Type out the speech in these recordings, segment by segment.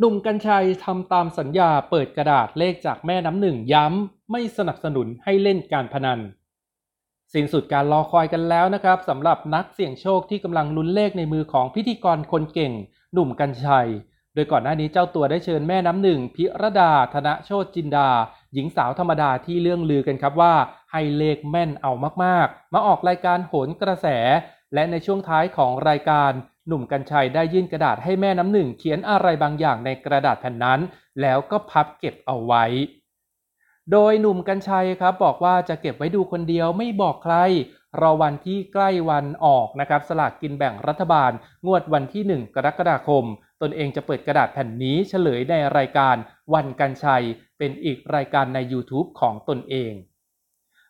หนุ่มกัญชัยทำตามสัญญาเปิดกระดาษเลขจากแม่น้ำหนึ่งย้ำ ไม่สนับสนุนให้เล่นการพนัน สิ้นสุดการรอคอยกันแล้วนะครับสำหรับนักเสี่ยงโชคที่กำลังลุ้นเลขในมือของพิธีกรคนเก่ง หนุ่มกัญชัย โดยก่อนหน้านี้เจ้าตัวได้เชิญแม่น้ำหนึ่งพิรดาธนโชตจินดา หญิงสาวธรรมดาที่เรื่องลือกันครับว่า ให้เลขแม่นเอามากๆ มาออกรายการโหนกระแส และในช่วงท้ายของรายการ หนุ่มกัญชัยได้ยื่นกระดาษให้แม่น้ำหนึ่งเขียนอะไรบางอย่างในกระดาษแผ่นนั้น แล้วก็พับเก็บเอาไว้ โดยหนุ่มกัญชัยครับบอกว่าจะเก็บไว้ดูคนเดียวไม่บอกใคร รอวันที่ใกล้วันออกนะครับสลากกินแบ่งรัฐบาล งวดวันที่ 1 กรกฎาคม ตนเองจะเปิดกระดาษแผ่นนี้เฉลยในรายการวันกัญชัย เป็นอีกรายการใน YouTube ของตนเอง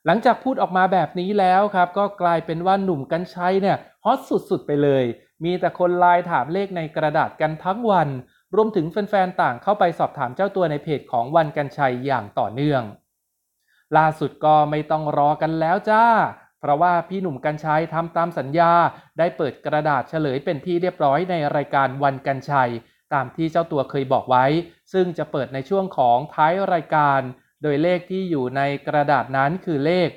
หลังจากพูดออกมาแบบนี้แล้วครับ ก็กลายเป็นว่าหนุ่มกัญชัยเนี่ยฮอตสุดๆไปเลย มีแต่คนไลน์ถามเลขในกระดาษกันทั้งวัน รวมถึงแฟนๆ ต่างเข้าไปสอบถามเจ้าตัวในเพจของวันกัญชัยอย่างต่อเนื่อง ล่าสุดก็ไม่ต้องรอกันแล้วจ้า เพราะว่าพี่หนุ่มกัญชัยทำตามสัญญา ได้เปิดกระดาษเฉลยเป็นที่เรียบร้อยในรายการวันกัญชัย ตามที่เจ้าตัวเคยบอกไว้ ซึ่งจะเปิดในช่วงของท้ายรายการ โดยเลขที่อยู่ในกระดาษนั้นคือเลข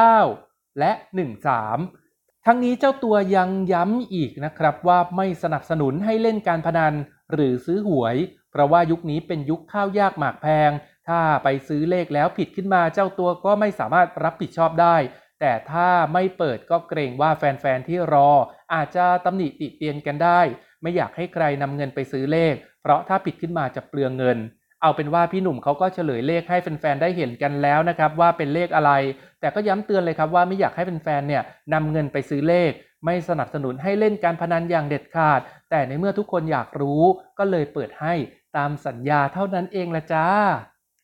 09 และ 13 ทั้งนี้เจ้าตัวยังย้ำอีกนะครับว่าไม่สนับสนุนให้เล่นการพนันหรือซื้อหวย เพราะว่ายุคนี้เป็นยุคข้าวยากหมากแพง ถ้าไปซื้อเลขแล้วผิดขึ้นมาเจ้าตัวก็ไม่สามารถรับผิดชอบได้ แต่ถ้าไม่เปิดก็เกรงว่าแฟนๆที่รอ อาจจะตำหนิติเตียนกันได้ ไม่อยากให้ใครนำเงินไปซื้อเลข เพราะถ้าผิดขึ้นมาจะเปลืองเงิน เอาเป็นว่าพี่หนุ่มเขาก็เฉลยเลขให้แฟนๆได้เห็นกันแล้วนะครับว่าเป็นเลขอะไร แต่ก็ย้ำเตือนเลยครับว่าไม่อยากให้แฟนๆเนี่ยนำเงินไปซื้อเลข ไม่สนับสนุนให้เล่นการพนันอย่างเด็ดขาด แต่ในเมื่อทุกคนอยากรู้ก็เลยเปิดให้ตามสัญญาเท่านั้นเองละจ้า